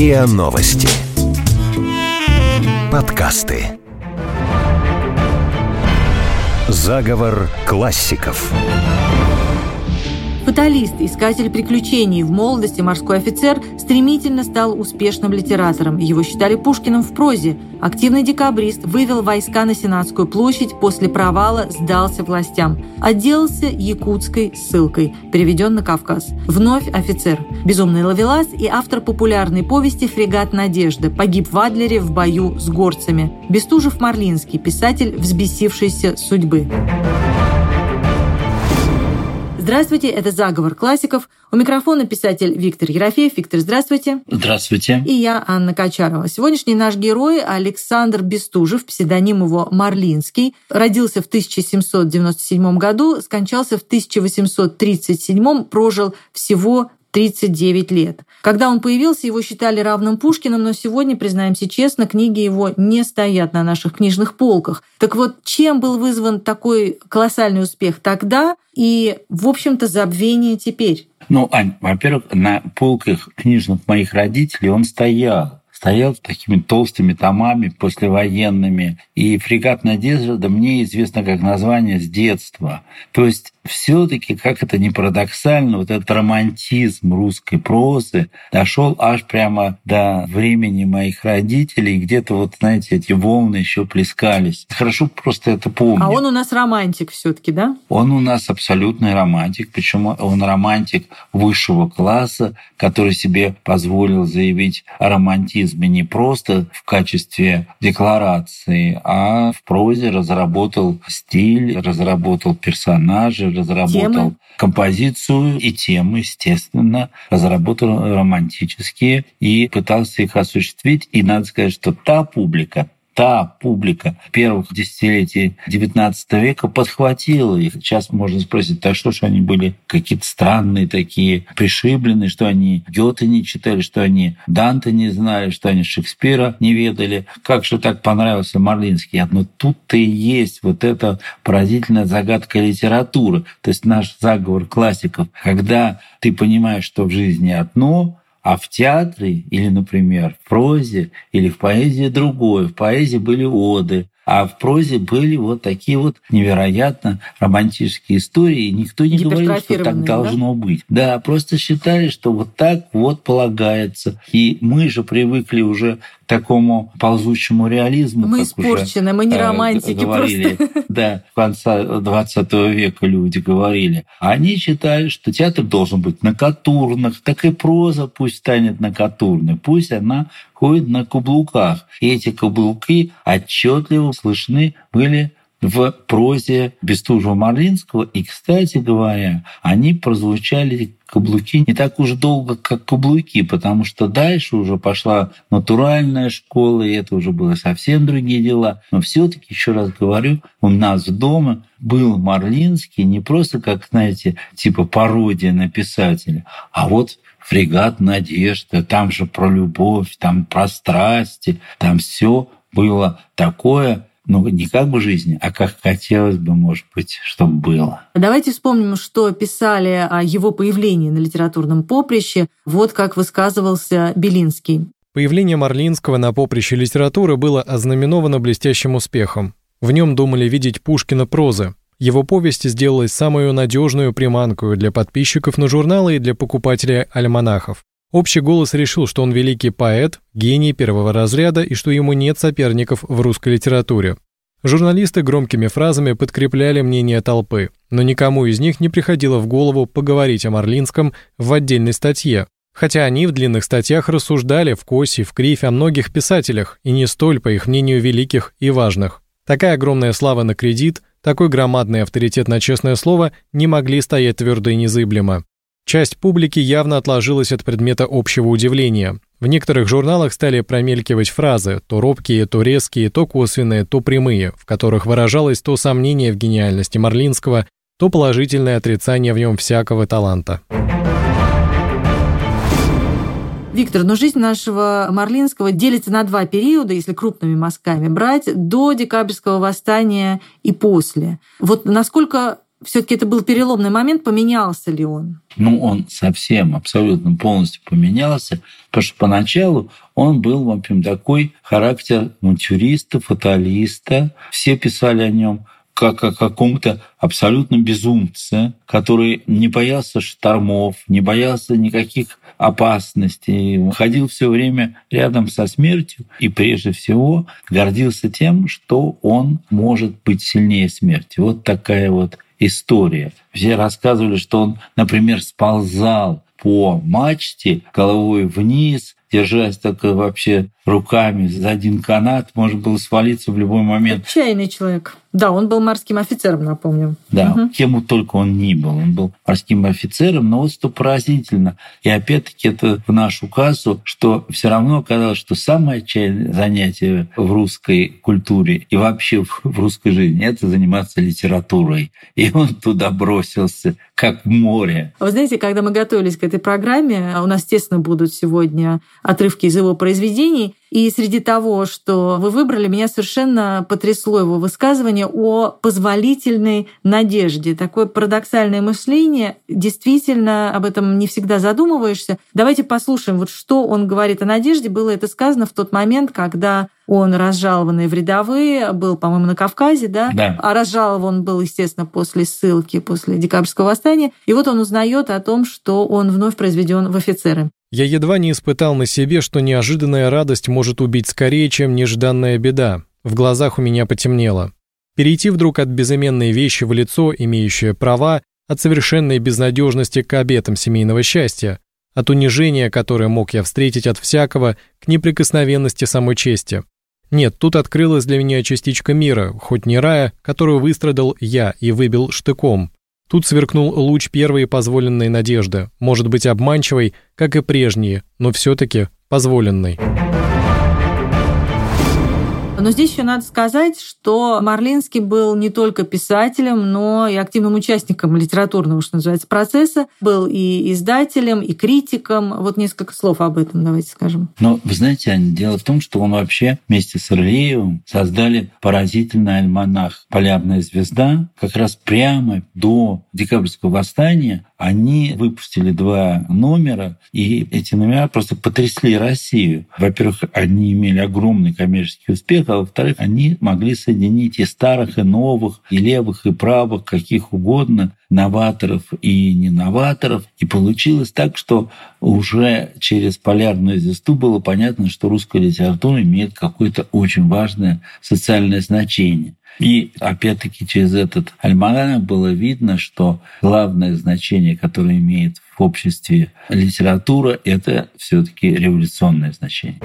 РИА Новости. Подкасты. Заговор классиков. Фаталист, искатель приключений, в молодости морской офицер стремительно стал успешным литератором. Его считали Пушкиным в прозе. Активный декабрист вывел войска на Сенатскую площадь, после провала сдался властям. Отделался якутской ссылкой, переведен на Кавказ. Вновь офицер. Безумный ловелас и автор популярной повести «Фрегат Надежды» погиб в Адлере в бою с горцами. Бестужев-Марлинский, писатель взбесившейся судьбы. Здравствуйте, это «Заговор классиков». У микрофона писатель Виктор Ерофеев. Виктор, здравствуйте. Здравствуйте. И я, Анна Качарова. Сегодняшний наш герой Александр Бестужев, псевдоним его Марлинский, родился в 1797 году, скончался в 1837, прожил всего 39 лет. Когда он появился, его считали равным Пушкиным, но сегодня, признаемся честно, книги его не стоят на наших книжных полках. Так вот, чем был вызван такой колоссальный успех тогда и, в общем-то, забвение теперь? Ну, Ань, во-первых, на полках книжных моих родителей он стоял стоял такими толстыми томами послевоенными. И «Фрегат Надежда» мне известно как название с детства. То есть все таки как это не парадоксально, вот этот романтизм русской прозы дошел аж прямо до времени моих родителей. Где-то вот, знаете, эти волны еще плескались. Хорошо просто это помню. А он у нас романтик все таки да? Он у нас абсолютный романтик. Почему он романтик высшего класса, который себе позволил заявить о романтизме не просто в качестве декларации, а в прозе разработал стиль, разработал персонажи, разработал темы. композицию и темы, естественно, разработал романтические и пытался их осуществить. И надо сказать, что та публика, та публика первых десятилетий XIX века подхватила их. Сейчас можно спросить, а что ж они были какие-то странные такие, пришибленные, что они Гёте не читали, что они Данте не знали, что они Шекспира не ведали. Как же так понравился Марлинский? Но тут-то и есть вот эта поразительная загадка литературы. То есть наш заговор классиков, когда ты понимаешь, что в жизни одно, а в театре или, например, в прозе или в поэзии другое. В поэзии были оды, а в прозе были вот такие вот невероятно романтические истории. И никто не говорил, что так должно да? быть. Да, просто считали, что вот так вот полагается. И мы же привыкли уже такому ползучему реализму. Мы испорчены, мы не э, романтики говорили, просто. Да, в конце 20 века люди говорили. Они считали, что театр должен быть на катурных, так и проза пусть станет на катурной, пусть она ходит на каблуках. И эти каблуки отчетливо слышны были в прозе Бестужева-Марлинского. И, кстати говоря, они прозвучали каблуки не так уж долго, как каблуки, потому что дальше уже пошла натуральная школа, и это уже было совсем другие дела. Но все таки еще раз говорю, у нас дома был Марлинский не просто как, знаете, типа пародия на писателя, а вот фрегат Надежда, там же про любовь, там про страсти, там все было такое ну, не как бы жизни, а как хотелось бы, может быть, чтобы было. Давайте вспомним, что писали о его появлении на литературном поприще. Вот как высказывался Белинский. Появление Марлинского на поприще литературы было ознаменовано блестящим успехом. В нем думали видеть Пушкина прозы. Его повесть сделалась самую надежную приманку для подписчиков на журналы и для покупателей альманахов. Общий голос решил, что он великий поэт, гений первого разряда и что ему нет соперников в русской литературе. Журналисты громкими фразами подкрепляли мнение толпы, но никому из них не приходило в голову поговорить о Марлинском в отдельной статье, хотя они в длинных статьях рассуждали в косе, в кривь о многих писателях, и не столь, по их мнению, великих и важных. Такая огромная слава на кредит, такой громадный авторитет на честное слово не могли стоять твердо и незыблемо. Часть публики явно отложилась от предмета общего удивления. В некоторых журналах стали промелькивать фразы, то робкие, то резкие, то косвенные, то прямые, в которых выражалось то сомнение в гениальности Марлинского, то положительное отрицание в нем всякого таланта. Виктор, но жизнь нашего Марлинского делится на два периода, если крупными мазками брать, до декабрьского восстания и после. Вот насколько все-таки это был переломный момент, поменялся ли он? Ну, он совсем, абсолютно полностью поменялся, потому что поначалу он был, в общем, такой характер авантюриста, фаталиста. Все писали о нем как о каком-то абсолютно безумце, который не боялся штормов, не боялся никаких опасностей, ходил все время рядом со смертью и прежде всего гордился тем, что он может быть сильнее смерти. Вот такая вот история. Все рассказывали, что он, например, сползал по мачте головой вниз, держась только вообще руками за один канат, можно было свалиться в любой момент. Отчаянный человек. Да, он был морским офицером, напомню. Да, угу. кем только он ни был. Он был морским офицером, но вот что поразительно. И опять-таки это в нашу кассу, что все равно оказалось, что самое отчаянное занятие в русской культуре и вообще в русской жизни – это заниматься литературой. И он туда бросился, как в море. Вы знаете, когда мы готовились к этой программе, у нас, естественно, будут сегодня отрывки из его произведений, и среди того, что вы выбрали, меня совершенно потрясло его высказывание о позволительной надежде. Такое парадоксальное мышление. Действительно, об этом не всегда задумываешься. Давайте послушаем, вот что он говорит о надежде. Было это сказано в тот момент, когда он разжалованный в рядовые, был, по-моему, на Кавказе, да? Да. А разжалован был, естественно, после ссылки, после декабрьского восстания. И вот он узнает о том, что он вновь произведен в офицеры. Я едва не испытал на себе, что неожиданная радость может убить скорее, чем нежданная беда. В глазах у меня потемнело. Перейти вдруг от безыменной вещи в лицо, имеющее права, от совершенной безнадежности к обетам семейного счастья, от унижения, которое мог я встретить от всякого, к неприкосновенности самой чести. Нет, тут открылась для меня частичка мира, хоть не рая, которую выстрадал я и выбил штыком. Тут сверкнул луч первой позволенной надежды, может быть обманчивой, как и прежние, но все-таки позволенной. Но здесь еще надо сказать, что Марлинский был не только писателем, но и активным участником литературного, что называется, процесса. Был и издателем, и критиком. Вот несколько слов об этом давайте скажем. Но вы знаете, дело в том, что он вообще вместе с Ирлеевым создали поразительный альманах «Полярная звезда». Как раз прямо до декабрьского восстания они выпустили два номера, и эти номера просто потрясли Россию. Во-первых, они имели огромный коммерческий успех, а во-вторых, они могли соединить и старых, и новых, и левых, и правых, каких угодно, новаторов и не новаторов. И получилось так, что уже через полярную звезду было понятно, что русская литература имеет какое-то очень важное социальное значение. И опять-таки через этот альманах было видно, что главное значение, которое имеет в обществе литература, это все-таки революционное значение.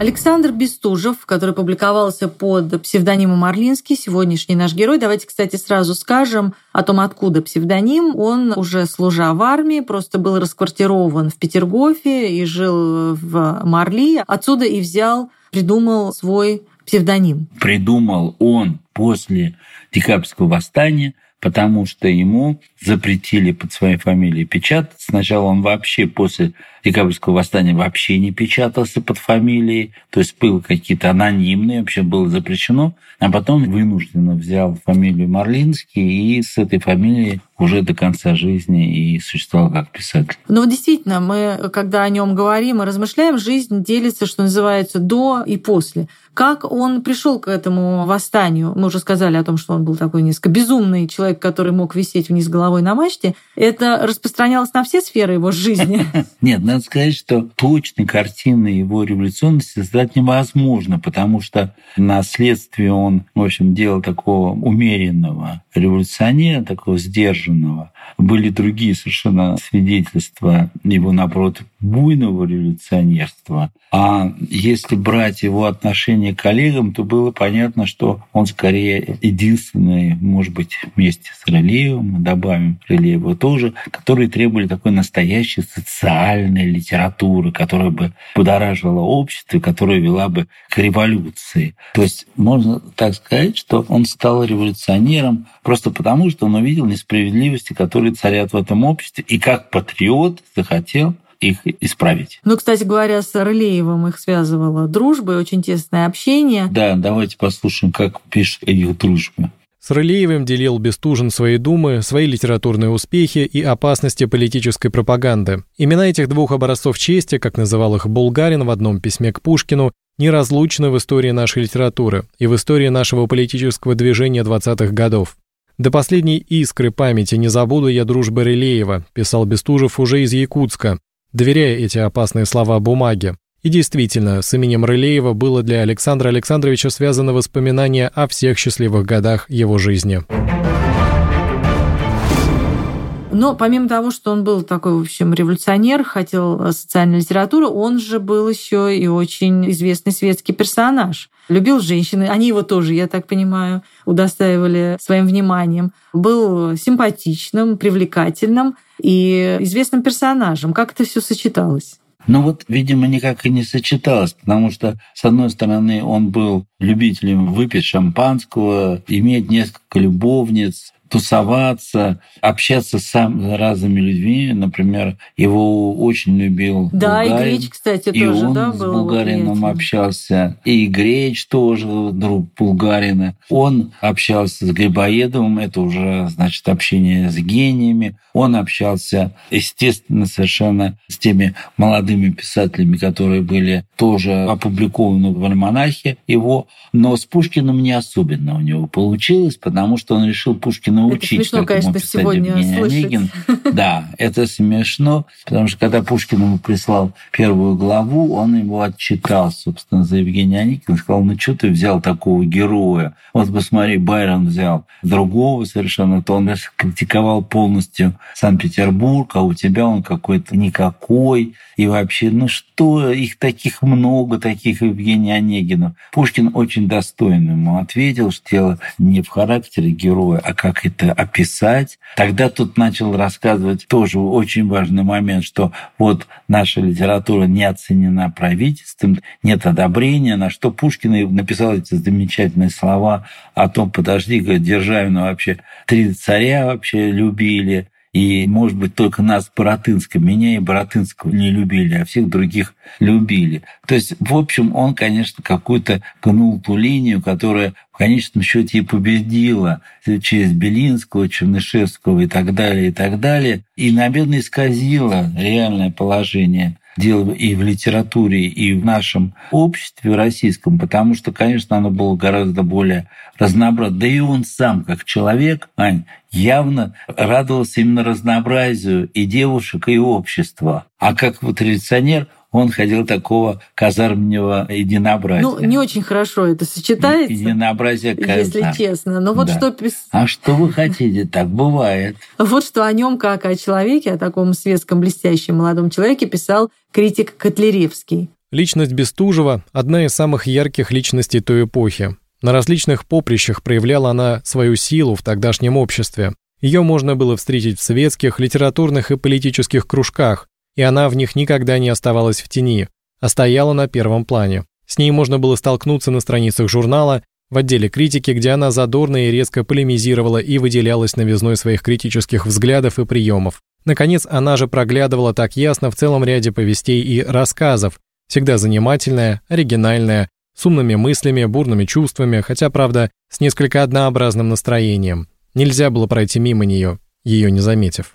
Александр Бестужев, который публиковался под псевдонимом Орлинский, сегодняшний наш герой. Давайте, кстати, сразу скажем о том, откуда псевдоним. Он уже служа в армии, просто был расквартирован в Петергофе и жил в Марли. Отсюда и взял, придумал свой псевдоним. Придумал он после декабрьского восстания – потому что ему запретили под своей фамилией печатать. Сначала он вообще после декабрьского восстания вообще не печатался под фамилией, то есть был какие-то анонимные, вообще было запрещено, а потом вынужденно взял фамилию Марлинский и с этой фамилией уже до конца жизни и существовал как писатель. Ну, действительно, мы, когда о нем говорим и размышляем, жизнь делится, что называется, до и после. Как он пришел к этому восстанию? Мы уже сказали о том, что он был такой несколько безумный человек, который мог висеть вниз головой на мачте. Это распространялось на все сферы его жизни? Нет, надо сказать, что точной картины его революционности создать невозможно, потому что на следствии он, в общем, делал такого умеренного революционера, такого сдержанного. Были другие совершенно свидетельства его, напротив, буйного революционерства. А если брать его отношение к коллегам, то было понятно, что он скорее единственный, может быть, вместе с Рылеевым, добавим Рылеева тоже, которые требовали такой настоящей социальной литературы, которая бы будоражила общество, которая вела бы к революции. То есть можно так сказать, что он стал революционером просто потому, что он увидел несправедливости, которые царят в этом обществе, и как патриот захотел их исправить. Ну, кстати говоря, с Орлеевым их связывала дружба и очень тесное общение. Да, давайте послушаем, как пишет о их дружбе. С Рылеевым делил Бестужин свои думы, свои литературные успехи и опасности политической пропаганды. Имена этих двух образцов чести, как называл их Булгарин в одном письме к Пушкину, неразлучны в истории нашей литературы и в истории нашего политического движения 20-х годов. «До последней искры памяти не забуду я дружбы Рылеева», писал Бестужев уже из Якутска, доверяя эти опасные слова бумаге. И действительно, с именем Рылеева было для Александра Александровича связано воспоминание о всех счастливых годах его жизни. Но помимо того, что он был такой, в общем, революционер, хотел социальной литературы, он же был еще и очень известный светский персонаж. Любил женщины, они его тоже, я так понимаю, удостаивали своим вниманием. Был симпатичным, привлекательным и известным персонажем. Как это все сочеталось? Ну вот, видимо, никак и не сочеталось, потому что, с одной стороны, он был любителем выпить шампанского, иметь несколько любовниц, тусоваться, общаться с разными людьми. Например, его очень любил Да, Булгарин, и Греч, кстати, и тоже, он да, с был Булгарином приятелем. общался. И Греч тоже друг Булгарина. Он общался с Грибоедовым, это уже, значит, общение с гениями. Он общался, естественно, совершенно с теми молодыми писателями, которые были тоже опубликованы в альманахе его. Но с Пушкиным не особенно у него получилось, потому что он решил Пушкина Это учить, смешно, конечно, сегодня. Онегин. Да, это смешно, потому что когда Пушкин ему прислал первую главу, он его отчитал, собственно, за Евгения Онегина, сказал, ну что ты взял такого героя? Вот посмотри, Байрон взял другого совершенно, то он даже критиковал полностью Санкт-Петербург, а у тебя он какой-то никакой. И вообще, ну что, их таких много, таких Евгения Онегина. Пушкин очень достойно ему ответил, что дело не в характере героя, а как это описать. Тогда тут начал рассказывать тоже очень важный момент, что вот наша литература не оценена правительством, нет одобрения, на что Пушкин написал эти замечательные слова о том, подожди, говорит, Державина вообще три царя вообще любили, и, может быть, только нас Боротынского, меня и Боротынского не любили, а всех других любили. То есть, в общем, он, конечно, какую-то гнул ту линию, которая в конечном счете и победила через Белинского, Чернышевского и так далее, и так далее. И, наверное, исказила реальное положение дел и в литературе, и в нашем обществе российском, потому что, конечно, оно было гораздо более разнообразно. Да и он сам, как человек, Ань, явно радовался именно разнообразию и девушек, и общества. А как вот революционер, он ходил такого казарменного единообразия. Ну, не очень хорошо это сочетается, Единообразие если казарм. честно. Но вот Да. что А что вы хотите? Так бывает. Вот что о нем, как о человеке, о таком светском блестящем молодом человеке, писал критик Котляревский. Личность Бестужева – одна из самых ярких личностей той эпохи. На различных поприщах проявляла она свою силу в тогдашнем обществе. Ее можно было встретить в светских, литературных и политических кружках, и она в них никогда не оставалась в тени, а стояла на первом плане. С ней можно было столкнуться на страницах журнала, в отделе критики, где она задорно и резко полемизировала и выделялась новизной своих критических взглядов и приемов. Наконец, она же проглядывала так ясно в целом ряде повестей и рассказов, всегда занимательная, оригинальная, с умными мыслями, бурными чувствами, хотя, правда, с несколько однообразным настроением. Нельзя было пройти мимо нее, ее не заметив.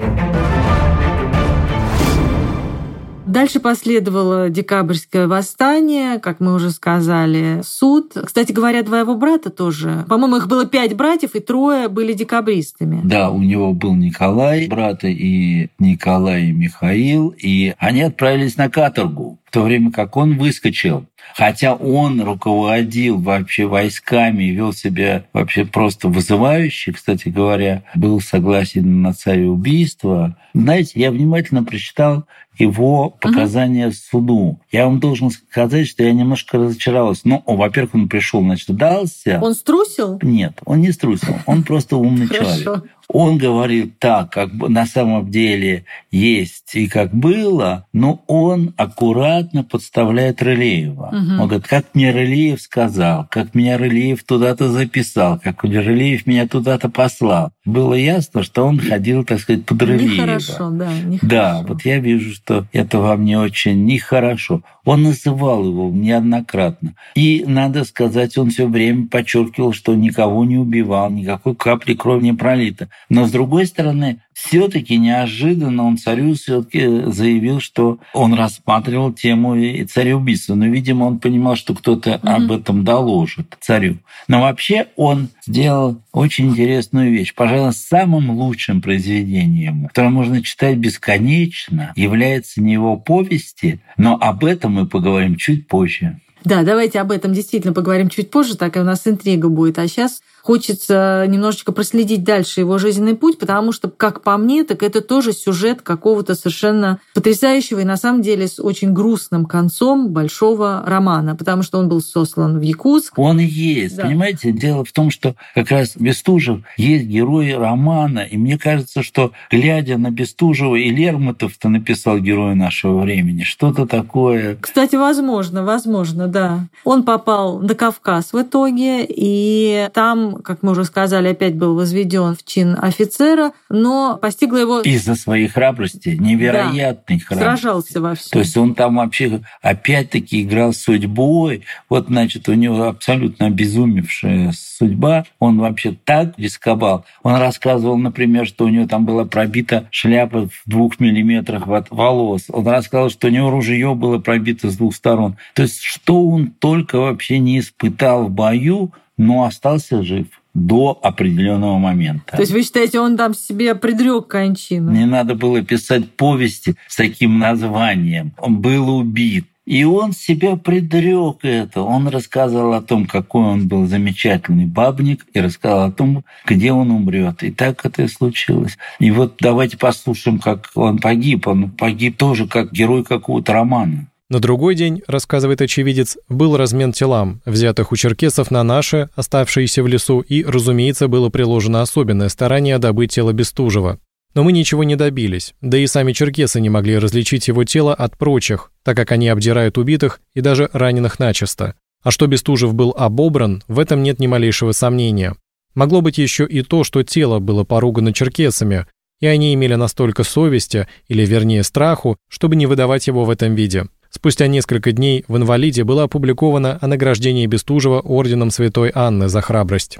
Дальше последовало декабрьское восстание, как мы уже сказали, суд. Кстати говоря, два брата тоже. По-моему, их было пять братьев, и трое были декабристами. Да, у него был Николай, брата, и Николай и Михаил, и они отправились на каторгу, в то время как он выскочил. Хотя он руководил вообще войсками, вел себя вообще просто вызывающе, кстати говоря, был согласен на цареубийство. Знаете, я внимательно прочитал его показания суду. Я вам должен сказать, что я немножко разочаровался. Ну, во-первых, он пришел, значит, дался. Он струсил? Нет, он не струсил, он просто умный человек. Он говорит так, как на самом деле есть и как было, но он аккуратно подставляет Рылеева. Угу. Он говорит, как мне Рылеев сказал, как меня Рылеев туда-то записал, как Рылеев меня туда-то послал. Было ясно, что он ходил, так сказать, под Рылеева. Нехорошо, да, нехорошо. Да, вот я вижу, что это во мне очень нехорошо. Он называл его неоднократно. И, надо сказать, он все время подчеркивал, что никого не убивал, никакой капли крови не пролито. Но, с другой стороны, все-таки неожиданно он царю все-таки заявил, что он рассматривал тему цареубийства. Но, видимо, он понимал, что кто-то mm-hmm. об этом доложит царю. Но вообще он сделал очень интересную вещь. Пожалуй, самым лучшим произведением, которое можно читать бесконечно, является не его повести, но об этом мы поговорим чуть позже. Да, давайте об этом действительно поговорим чуть позже, так и у нас интрига будет. А сейчас хочется немножечко проследить дальше его жизненный путь, потому что, как по мне, так это тоже сюжет какого-то совершенно потрясающего и на самом деле с очень грустным концом большого романа, потому что он был сослан в Якутск. Он и есть. Да. Понимаете, дело в том, что как раз Бестужев есть герой романа, и мне кажется, что глядя на Бестужева и Лермонтов-то написал героя нашего времени, что-то такое. Кстати, возможно, возможно, да. Он попал на Кавказ в итоге, и там как мы уже сказали, опять был возведен в чин офицера, но постигла его... Из-за своей храбрости, невероятной да, храбрости. Сражался во всем. То есть он там вообще опять-таки играл судьбой. Вот, значит, у него абсолютно обезумевшая судьба. Он вообще так рисковал. Он рассказывал, например, что у него там была пробита шляпа в двух миллиметрах от волос. Он рассказал, что у него ружье было пробито с двух сторон. То есть что он только вообще не испытал в бою, но остался жив до определенного момента. То есть вы считаете, он там себе предрек кончину? Не надо было писать повести с таким названием. Он был убит. И он себя предрек это. Он рассказывал о том, какой он был замечательный бабник, и рассказал о том, где он умрет. И так это и случилось. И вот давайте послушаем, как он погиб. Он погиб тоже как герой какого-то романа. На другой день, рассказывает очевидец, был размен телам, взятых у черкесов на наши, оставшиеся в лесу, и, разумеется, было приложено особенное старание добыть тело Бестужева. Но мы ничего не добились, да и сами черкесы не могли различить его тело от прочих, так как они обдирают убитых и даже раненых начисто. А что Бестужев был обобран, в этом нет ни малейшего сомнения. Могло быть еще и то, что тело было поругано черкесами, и они имели настолько совести, или вернее страху, чтобы не выдавать его в этом виде. Спустя несколько дней в «Инвалиде» было опубликовано о награждении Бестужева орденом Святой Анны за храбрость.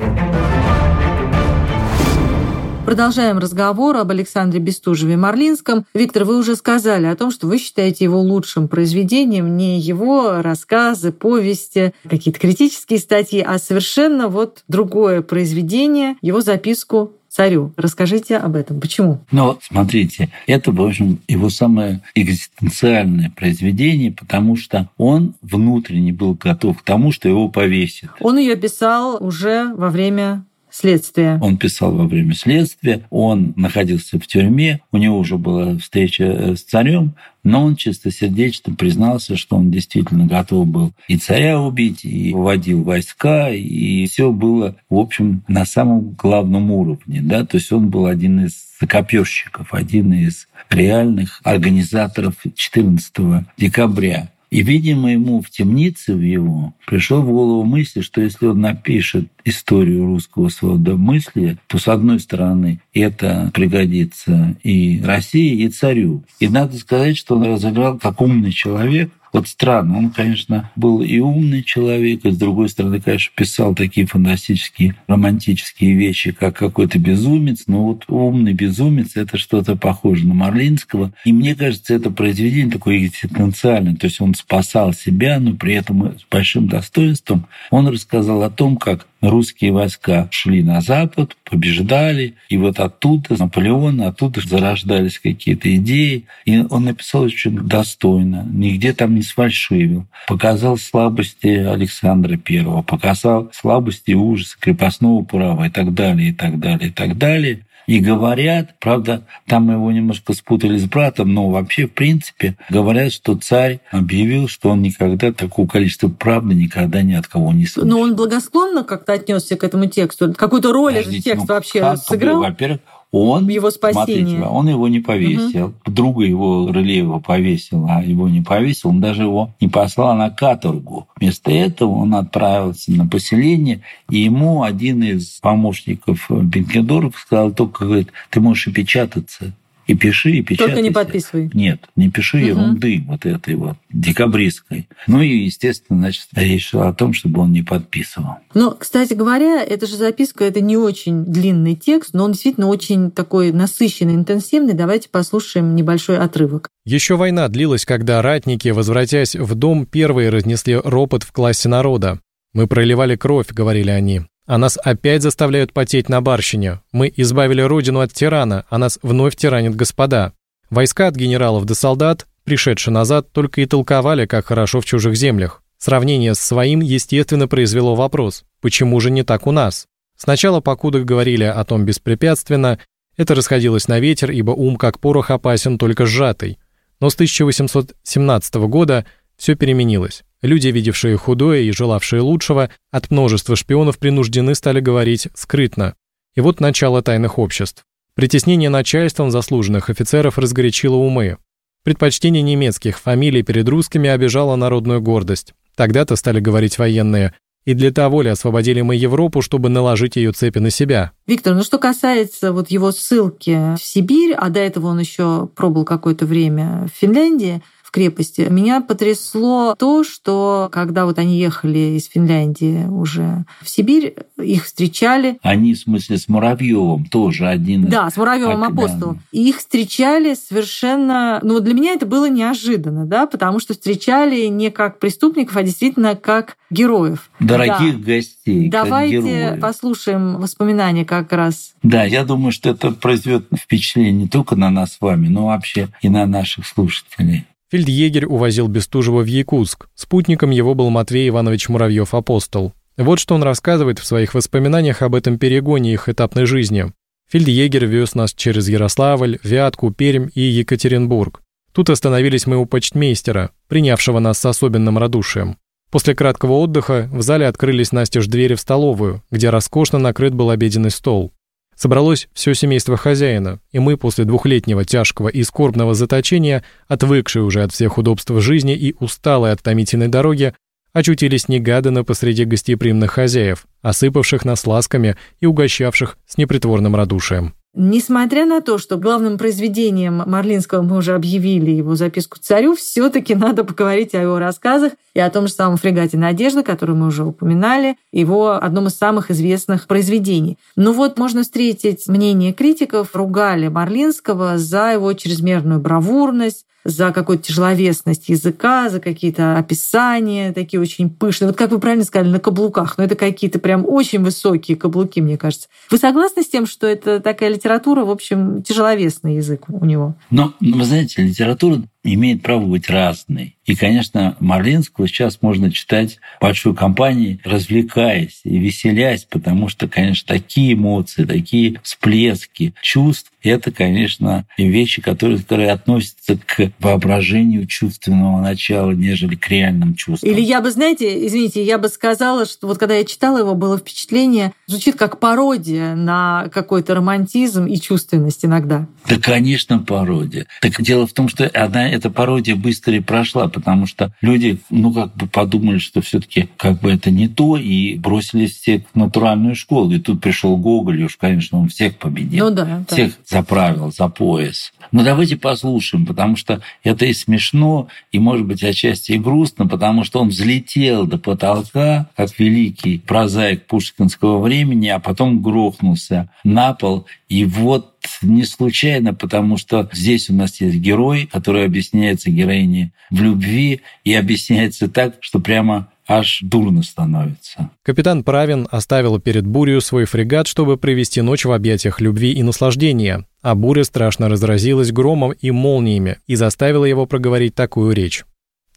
Продолжаем разговор об Александре Бестужеве Марлинском. Виктор, вы уже сказали о том, что вы считаете его лучшим произведением не его рассказы, повести, какие-то критические статьи, а совершенно вот другое произведение, его записку царю. Расскажите об этом. Почему? Ну, смотрите, это, в общем, его самое экзистенциальное произведение, потому что он внутренне был готов к тому, что его повесят. Он ее писал уже во время следствия. Он писал во время следствия, он находился в тюрьме, у него уже была встреча э, с царем, но он чистосердечно признался, что он действительно готов был и царя убить, и вводил войска, и все было, в общем, на самом главном уровне. Да? То есть он был один из закопёрщиков, один из реальных организаторов 14 декабря. И, видимо, ему в темнице в его пришел в голову мысль, что если он напишет историю русского свободомыслия, то, с одной стороны, это пригодится и России, и царю. И надо сказать, что он разыграл как умный человек, вот странно, он, конечно, был и умный человек, и с другой стороны, конечно, писал такие фантастические романтические вещи, как какой-то безумец, но вот умный безумец — это что-то похоже на Марлинского. И мне кажется, это произведение такое экзистенциальное, то есть он спасал себя, но при этом с большим достоинством он рассказал о том, как русские войска шли на запад, побеждали, и вот оттуда Наполеон, оттуда зарождались какие-то идеи. И он написал очень достойно, нигде там не сфальшивил. Показал слабости Александра Первого, показал слабости и ужасы крепостного права и так далее, и так далее, и так далее. И говорят, правда, там его немножко спутали с братом, но вообще, в принципе, говорят, что царь объявил, что он никогда такого количества правды никогда ни от кого не слышал. Но он благосклонно как-то отнесся к этому тексту? Какую-то роль этот текст ну, вообще сыграл? Во-первых, он, его спасение. Смотрите, он его не повесил. Угу. Друга его Рылеева повесил, а его не повесил. Он даже его не послал на каторгу. Вместо этого он отправился на поселение, и ему один из помощников Бенкендорф сказал только, говорит, ты можешь и печататься и пиши, и печатай. Только не подписывай. Нет, не пиши угу. ерунды вот этой вот декабристской. Ну и, естественно, значит, речь шла о том, чтобы он не подписывал. Но, кстати говоря, эта же записка, это не очень длинный текст, но он действительно очень такой насыщенный, интенсивный. Давайте послушаем небольшой отрывок. Еще война длилась, когда ратники, возвратясь в дом, первые разнесли ропот в классе народа. «Мы проливали кровь», — говорили они. А нас опять заставляют потеть на барщине. Мы избавили родину от тирана, а нас вновь тиранят господа. Войска от генералов до солдат, пришедшие назад, только и толковали, как хорошо в чужих землях. Сравнение с своим, естественно, произвело вопрос, почему же не так у нас? Сначала, покуда говорили о том беспрепятственно, это расходилось на ветер, ибо ум как порох опасен только сжатый. Но с 1817 года все переменилось. Люди, видевшие худое и желавшие лучшего, от множества шпионов принуждены стали говорить скрытно. И вот начало тайных обществ. Притеснение начальством заслуженных офицеров разгорячило умы. Предпочтение немецких фамилий перед русскими обижало народную гордость. Тогда-то стали говорить военные, и для того ли освободили мы Европу, чтобы наложить ее цепи на себя? Виктор, ну что касается вот его ссылки в Сибирь, а до этого он еще пробыл какое-то время в Финляндии, крепости. Меня потрясло то, что когда вот они ехали из Финляндии уже в Сибирь, их встречали. Они, в смысле, с Муравьевым тоже один. Да, с Муравьевым так, апостолом. Да. И их встречали совершенно... Ну, для меня это было неожиданно, да, потому что встречали не как преступников, а действительно как героев. Дорогих да. гостей. Давайте послушаем воспоминания как раз. Да, я думаю, что это произведет впечатление не только на нас с вами, но вообще и на наших слушателей. Фельдъегерь увозил Бестужева в Якутск. Спутником его был Матвей Иванович Муравьев-апостол. Вот что он рассказывает в своих воспоминаниях об этом перегоне их этапной жизни. Фельдъегерь вез нас через Ярославль, Вятку, Пермь и Екатеринбург. Тут остановились мы у почтмейстера, принявшего нас с особенным радушием. После краткого отдыха в зале открылись настежь двери в столовую, где роскошно накрыт был обеденный стол. Собралось все семейство хозяина, и мы после двухлетнего тяжкого и скорбного заточения, отвыкшие уже от всех удобств жизни и усталые от томительной дороги, очутились негаданно посреди гостеприимных хозяев, осыпавших нас ласками и угощавших с непритворным радушием. Несмотря на то, что главным произведением Марлинского мы уже объявили его записку царю, все таки надо поговорить о его рассказах и о том же самом фрегате «Надежда», который мы уже упоминали, его одном из самых известных произведений. Но вот можно встретить мнение критиков, ругали Марлинского за его чрезмерную бравурность, за какую-то тяжеловесность языка, за какие-то описания такие очень пышные. Вот как вы правильно сказали, на каблуках. Но это какие-то прям очень высокие каблуки, мне кажется. Вы согласны с тем, что это такая литература, в общем, тяжеловесный язык у него? Но, вы знаете, литература имеет право быть разной. И, конечно, Марлинского сейчас можно читать большой компании, развлекаясь и веселясь, потому что, конечно, такие эмоции, такие всплески чувств, это, конечно, вещи, которые, которые относятся к воображению чувственного начала, нежели к реальным чувствам. Или я бы, знаете, извините, я бы сказала, что вот когда я читала его, было впечатление, звучит как пародия на какой-то романтизм и чувственность иногда. Да, конечно, пародия. Так дело в том, что одна эта пародия быстро и прошла, потому что люди, ну, как бы подумали, что все таки как бы это не то, и бросились все в натуральную школу. И тут пришел Гоголь, и уж, конечно, он всех победил. Ну да. Всех да. заправил за пояс. Но давайте послушаем, потому что это и смешно, и, может быть, отчасти и грустно, потому что он взлетел до потолка, как великий прозаик пушкинского времени, а потом грохнулся на пол. И вот не случайно, потому что здесь у нас есть герой, который объясняется героине в любви и объясняется так, что прямо аж дурно становится. Капитан Правин оставил перед бурью свой фрегат, чтобы провести ночь в объятиях любви и наслаждения, а буря страшно разразилась громом и молниями и заставила его проговорить такую речь.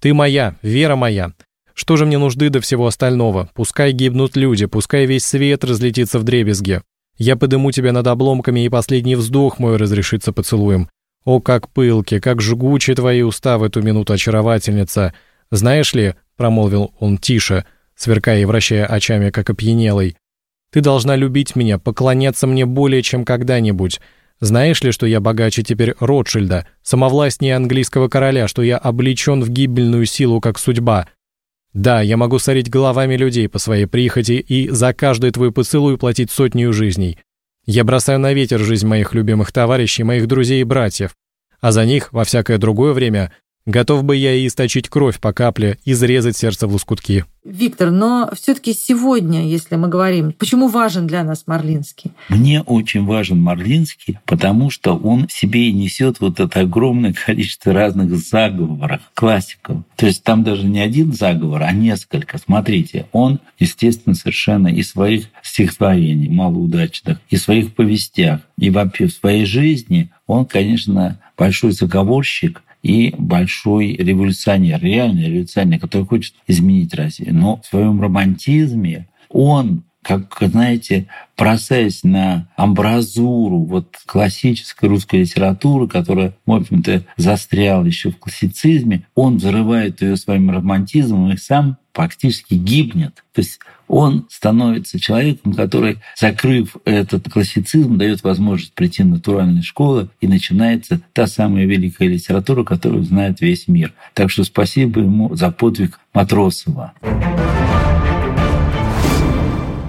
«Ты моя, вера моя. Что же мне нужды до всего остального? Пускай гибнут люди, пускай весь свет разлетится в дребезги. Я подыму тебя над обломками, и последний вздох мой разрешится поцелуем. О, как пылки, как жгучи твои уста в эту минуту, очаровательница! Знаешь ли, — промолвил он тише, сверкая и вращая очами, как опьянелый, — ты должна любить меня, поклоняться мне более, чем когда-нибудь. Знаешь ли, что я богаче теперь Ротшильда, самовластнее английского короля, что я облечен в гибельную силу, как судьба? Да, я могу сорить головами людей по своей прихоти и за каждый твой поцелуй платить сотню жизней. Я бросаю на ветер жизнь моих любимых товарищей, моих друзей и братьев, а за них во всякое другое время Готов бы я и источить кровь по капле, изрезать сердце в лоскутки. Виктор, но все таки сегодня, если мы говорим, почему важен для нас Марлинский? Мне очень важен Марлинский, потому что он в себе и несет вот это огромное количество разных заговоров, классиков. То есть там даже не один заговор, а несколько. Смотрите, он, естественно, совершенно и своих стихотворений малоудачных, и своих повестях, и вообще в своей жизни он, конечно, большой заговорщик, и большой революционер, реальный революционер, который хочет изменить Россию. Но в своем романтизме он как, знаете, бросаясь на амбразуру вот классической русской литературы, которая, в общем-то, застряла еще в классицизме, он взрывает ее своим романтизмом и сам фактически гибнет. То есть он становится человеком, который, закрыв этот классицизм, дает возможность прийти в натуральные школы, и начинается та самая великая литература, которую знает весь мир. Так что спасибо ему за подвиг Матросова.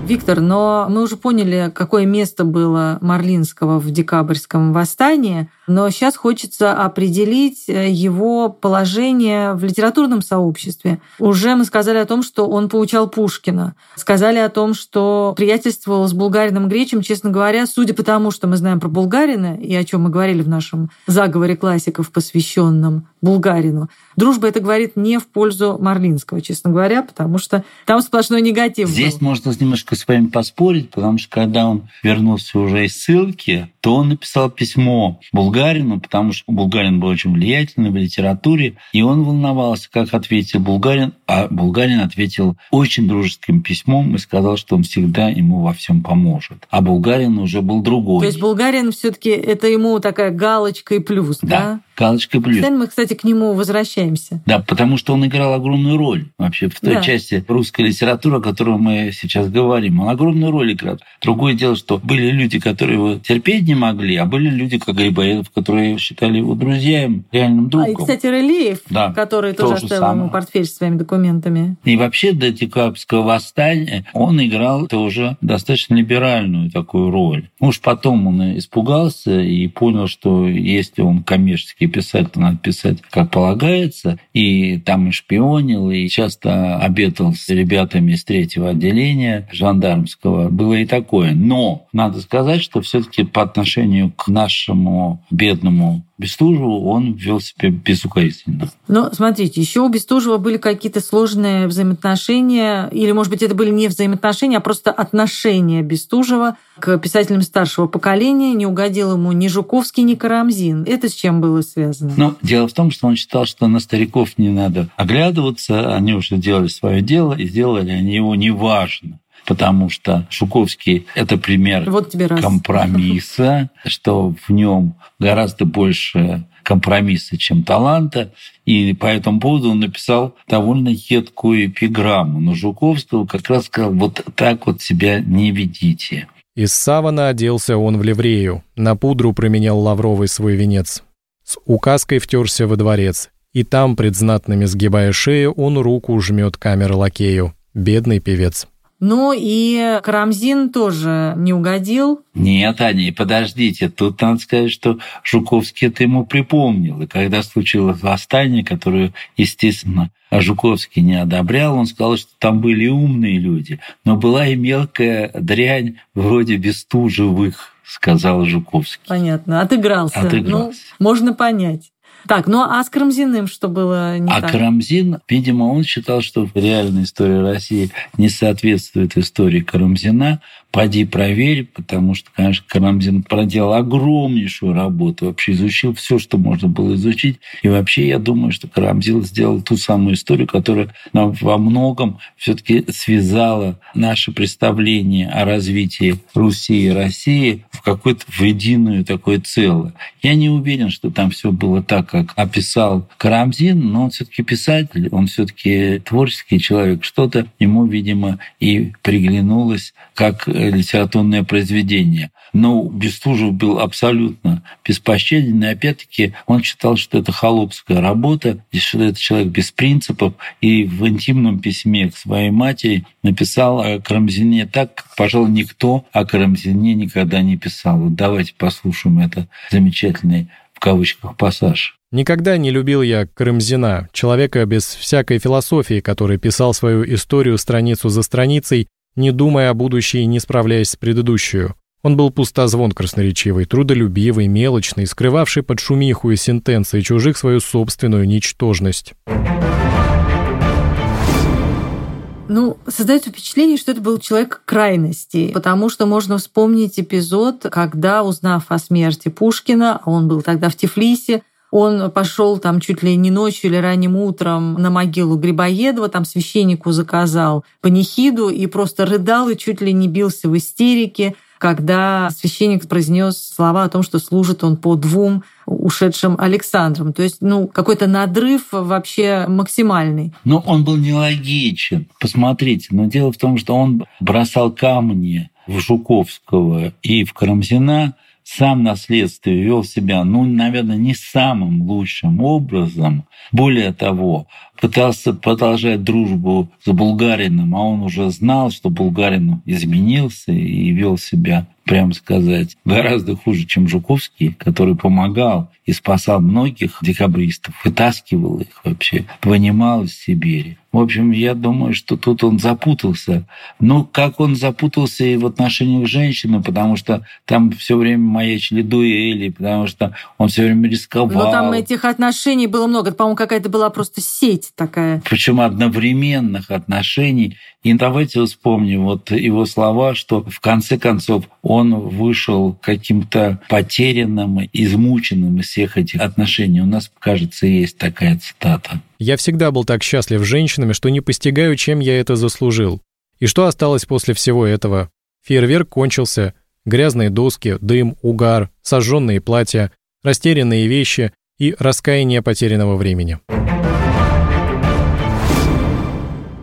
Виктор, но мы уже поняли, какое место было Марлинского в декабрьском восстании, но сейчас хочется определить э, его положение в литературном сообществе. Уже мы сказали о том, что он получал Пушкина, сказали о том, что приятельствовал с Булгарином Гречем, честно говоря, судя по тому, что мы знаем про Булгарина и о чем мы говорили в нашем заговоре классиков, посвященном Булгарину. Дружба это говорит не в пользу Марлинского, честно говоря, потому что там сплошной негатив. Здесь был. можно немножко с вами поспорить, потому что когда он вернулся уже из ссылки, то он написал письмо Булгарину, потому что Булгарин был очень влиятельный в литературе, и он волновался, как ответил Булгарин, а Булгарин ответил очень дружеским письмом и сказал, что он всегда ему во всем поможет. А Булгарин уже был другой. То есть Булгарин все таки это ему такая галочка и плюс, да? да? Галочка плюс. мы, кстати, к нему возвращаемся. Да, потому что он играл огромную роль вообще в той да. части русской литературы, о которой мы сейчас говорим. Он огромную роль играл. Другое дело, что были люди, которые его терпеть не могли, а были люди, как Грибоедов, которые считали его друзьям, реальным другом. А и, кстати, Релиев, да, который тоже оставил самое. ему портфель с своими документами. И вообще до Декабрьского восстания он играл тоже достаточно либеральную такую роль. Уж потом он испугался и понял, что если он коммерческий писать, то надо писать как полагается. И там и шпионил, и часто обедал с ребятами из третьего отделения жандармского. Было и такое. Но надо сказать, что все таки по отношению к нашему бедному Бестужеву он вел себя безукоризненно. Но смотрите, еще у Бестужева были какие-то сложные взаимоотношения, или, может быть, это были не взаимоотношения, а просто отношения Бестужева к писателям старшего поколения. Не угодил ему ни Жуковский, ни Карамзин. Это с чем было связано? Ну, дело в том, что он считал, что на стариков не надо оглядываться, они уже делали свое дело, и сделали они его неважно потому что Жуковский – это пример вот тебе раз. компромисса, что в нем гораздо больше компромисса, чем таланта. И по этому поводу он написал довольно едкую эпиграмму. Но Жуковского как раз сказал, вот так вот себя не ведите. Из савана оделся он в ливрею, на пудру променял лавровый свой венец. С указкой втерся во дворец, и там, пред знатными сгибая шею, он руку жмет камер лакею. Бедный певец. Ну и Карамзин тоже не угодил. Нет, Аня, подождите, тут надо сказать, что Жуковский это ему припомнил. И когда случилось восстание, которое, естественно, Жуковский не одобрял, он сказал, что там были умные люди, но была и мелкая дрянь вроде Бестужевых, сказал Жуковский. Понятно, отыгрался. Отыгрался. Ну, можно понять. Так, ну а с Карамзиным что было не а так? А Карамзин, видимо, он считал, что реальная история России не соответствует истории Карамзина. Поди проверь, потому что, конечно, Карамзин проделал огромнейшую работу, вообще изучил все, что можно было изучить. И вообще, я думаю, что Карамзин сделал ту самую историю, которая нам во многом все-таки связала наше представление о развитии Руси и России в какое-то в единую такое целое. Я не уверен, что там все было так, как описал Карамзин, но он все-таки писатель, он все-таки творческий человек. Что-то ему, видимо, и приглянулось как литературное произведение. Но Бестужев был абсолютно беспощаден, и опять-таки он считал, что это холопская работа, и что это человек без принципов, и в интимном письме к своей матери написал о Карамзине так, как, пожалуй, никто о Карамзине никогда не писал. Вот давайте послушаем это замечательный в кавычках пассаж. Никогда не любил я Карамзина, человека без всякой философии, который писал свою историю страницу за страницей, не думая о будущей и не справляясь с предыдущую. Он был пустозвон красноречивый, трудолюбивый, мелочный, скрывавший под шумиху и сентенции чужих свою собственную ничтожность. Ну, создается впечатление, что это был человек крайности, потому что можно вспомнить эпизод, когда, узнав о смерти Пушкина, он был тогда в Тифлисе, он пошел там чуть ли не ночью или ранним утром на могилу Грибоедова, там священнику заказал панихиду и просто рыдал и чуть ли не бился в истерике, когда священник произнес слова о том, что служит он по двум ушедшим Александром. То есть, ну, какой-то надрыв вообще максимальный. Но он был нелогичен. Посмотрите, но дело в том, что он бросал камни в Жуковского и в Карамзина, сам на следствии вел себя, ну, наверное, не самым лучшим образом. Более того, пытался продолжать дружбу с Булгарином, а он уже знал, что Булгарин изменился и вел себя, прямо сказать, гораздо хуже, чем Жуковский, который помогал и спасал многих декабристов, вытаскивал их вообще, вынимал из Сибири. В общем, я думаю, что тут он запутался. Ну, как он запутался и в отношениях к женщинам, потому что там все время маячили дуэли, потому что он все время рисковал. Но там этих отношений было много. По-моему, какая-то была просто сеть такая. Причем одновременных отношений. И давайте вспомним вот его слова, что в конце концов он вышел каким-то потерянным, измученным из всех этих отношений. У нас, кажется, есть такая цитата. «Я всегда был так счастлив с женщинами, что не постигаю, чем я это заслужил. И что осталось после всего этого? Фейерверк кончился, грязные доски, дым, угар, сожженные платья, растерянные вещи и раскаяние потерянного времени».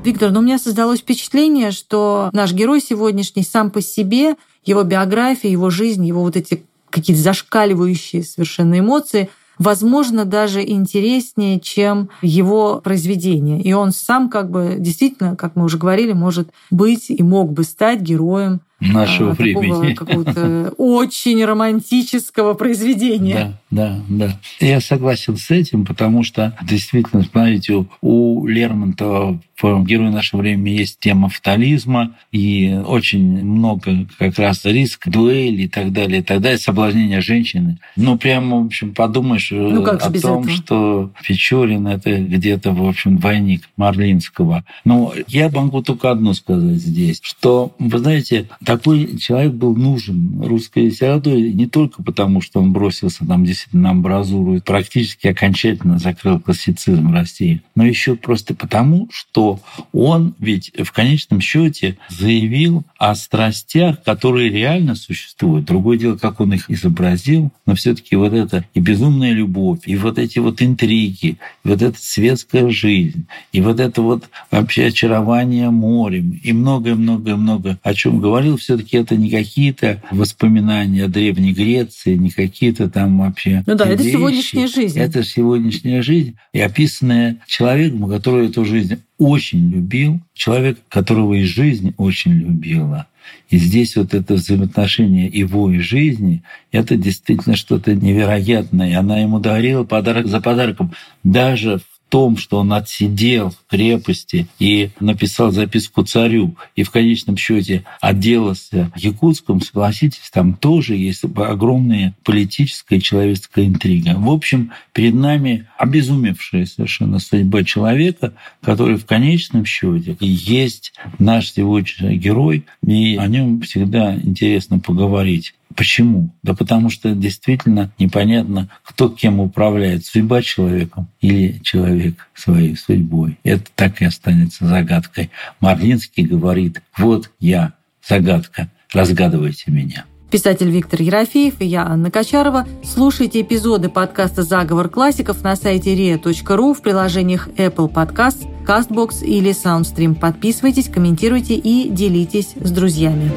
Виктор, но у меня создалось впечатление, что наш герой сегодняшний сам по себе, его биография, его жизнь, его вот эти какие-то зашкаливающие совершенно эмоции, возможно, даже интереснее, чем его произведение. И он сам как бы действительно, как мы уже говорили, может быть и мог бы стать героем нашего а, времени. какого-то очень романтического произведения. Да, да, да. Я согласен с этим, потому что действительно, смотрите, у Лермонтова в «Герое нашего времени» есть тема фатализма, и очень много как раз риск, дуэли и так далее, и так далее, соблазнения женщины. Ну, прямо, в общем, подумаешь э, ну, о том, этого? что Печорин — это где-то, в общем, двойник Марлинского. Но я могу только одно сказать здесь, что, вы знаете, такой человек был нужен русской литературе не только потому, что он бросился там действительно на амбразуру и практически окончательно закрыл классицизм в России, но еще просто потому, что он ведь в конечном счете заявил о страстях, которые реально существуют. Другое дело, как он их изобразил, но все-таки вот это и безумная любовь, и вот эти вот интриги, и вот эта светская жизнь, и вот это вот вообще очарование морем, и многое-многое-много о чем говорил все-таки это не какие-то воспоминания о Древней Греции, не какие-то там вообще Ну да, вещи. это сегодняшняя жизнь. Это сегодняшняя жизнь, и описанная человеком, который эту жизнь очень любил, человек, которого и жизнь очень любила. И здесь вот это взаимоотношение его и жизни, это действительно что-то невероятное. Она ему дарила подарок за подарком. Даже в том, что он отсидел в крепости и написал записку царю, и в конечном счете отделался Якутском, согласитесь, там тоже есть огромная политическая и человеческая интрига. В общем, перед нами обезумевшая совершенно судьба человека, который в конечном счете есть наш сегодняшний герой, и о нем всегда интересно поговорить. Почему? Да потому что действительно непонятно, кто кем управляет, судьба человеком или человек своей судьбой. Это так и останется загадкой. Марлинский говорит, вот я, загадка, разгадывайте меня. Писатель Виктор Ерофеев и я, Анна Качарова. Слушайте эпизоды подкаста «Заговор классиков» на сайте ria.ru в приложениях Apple Podcasts, CastBox или SoundStream. Подписывайтесь, комментируйте и делитесь с друзьями.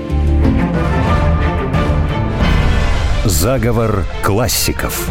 Заговор классиков.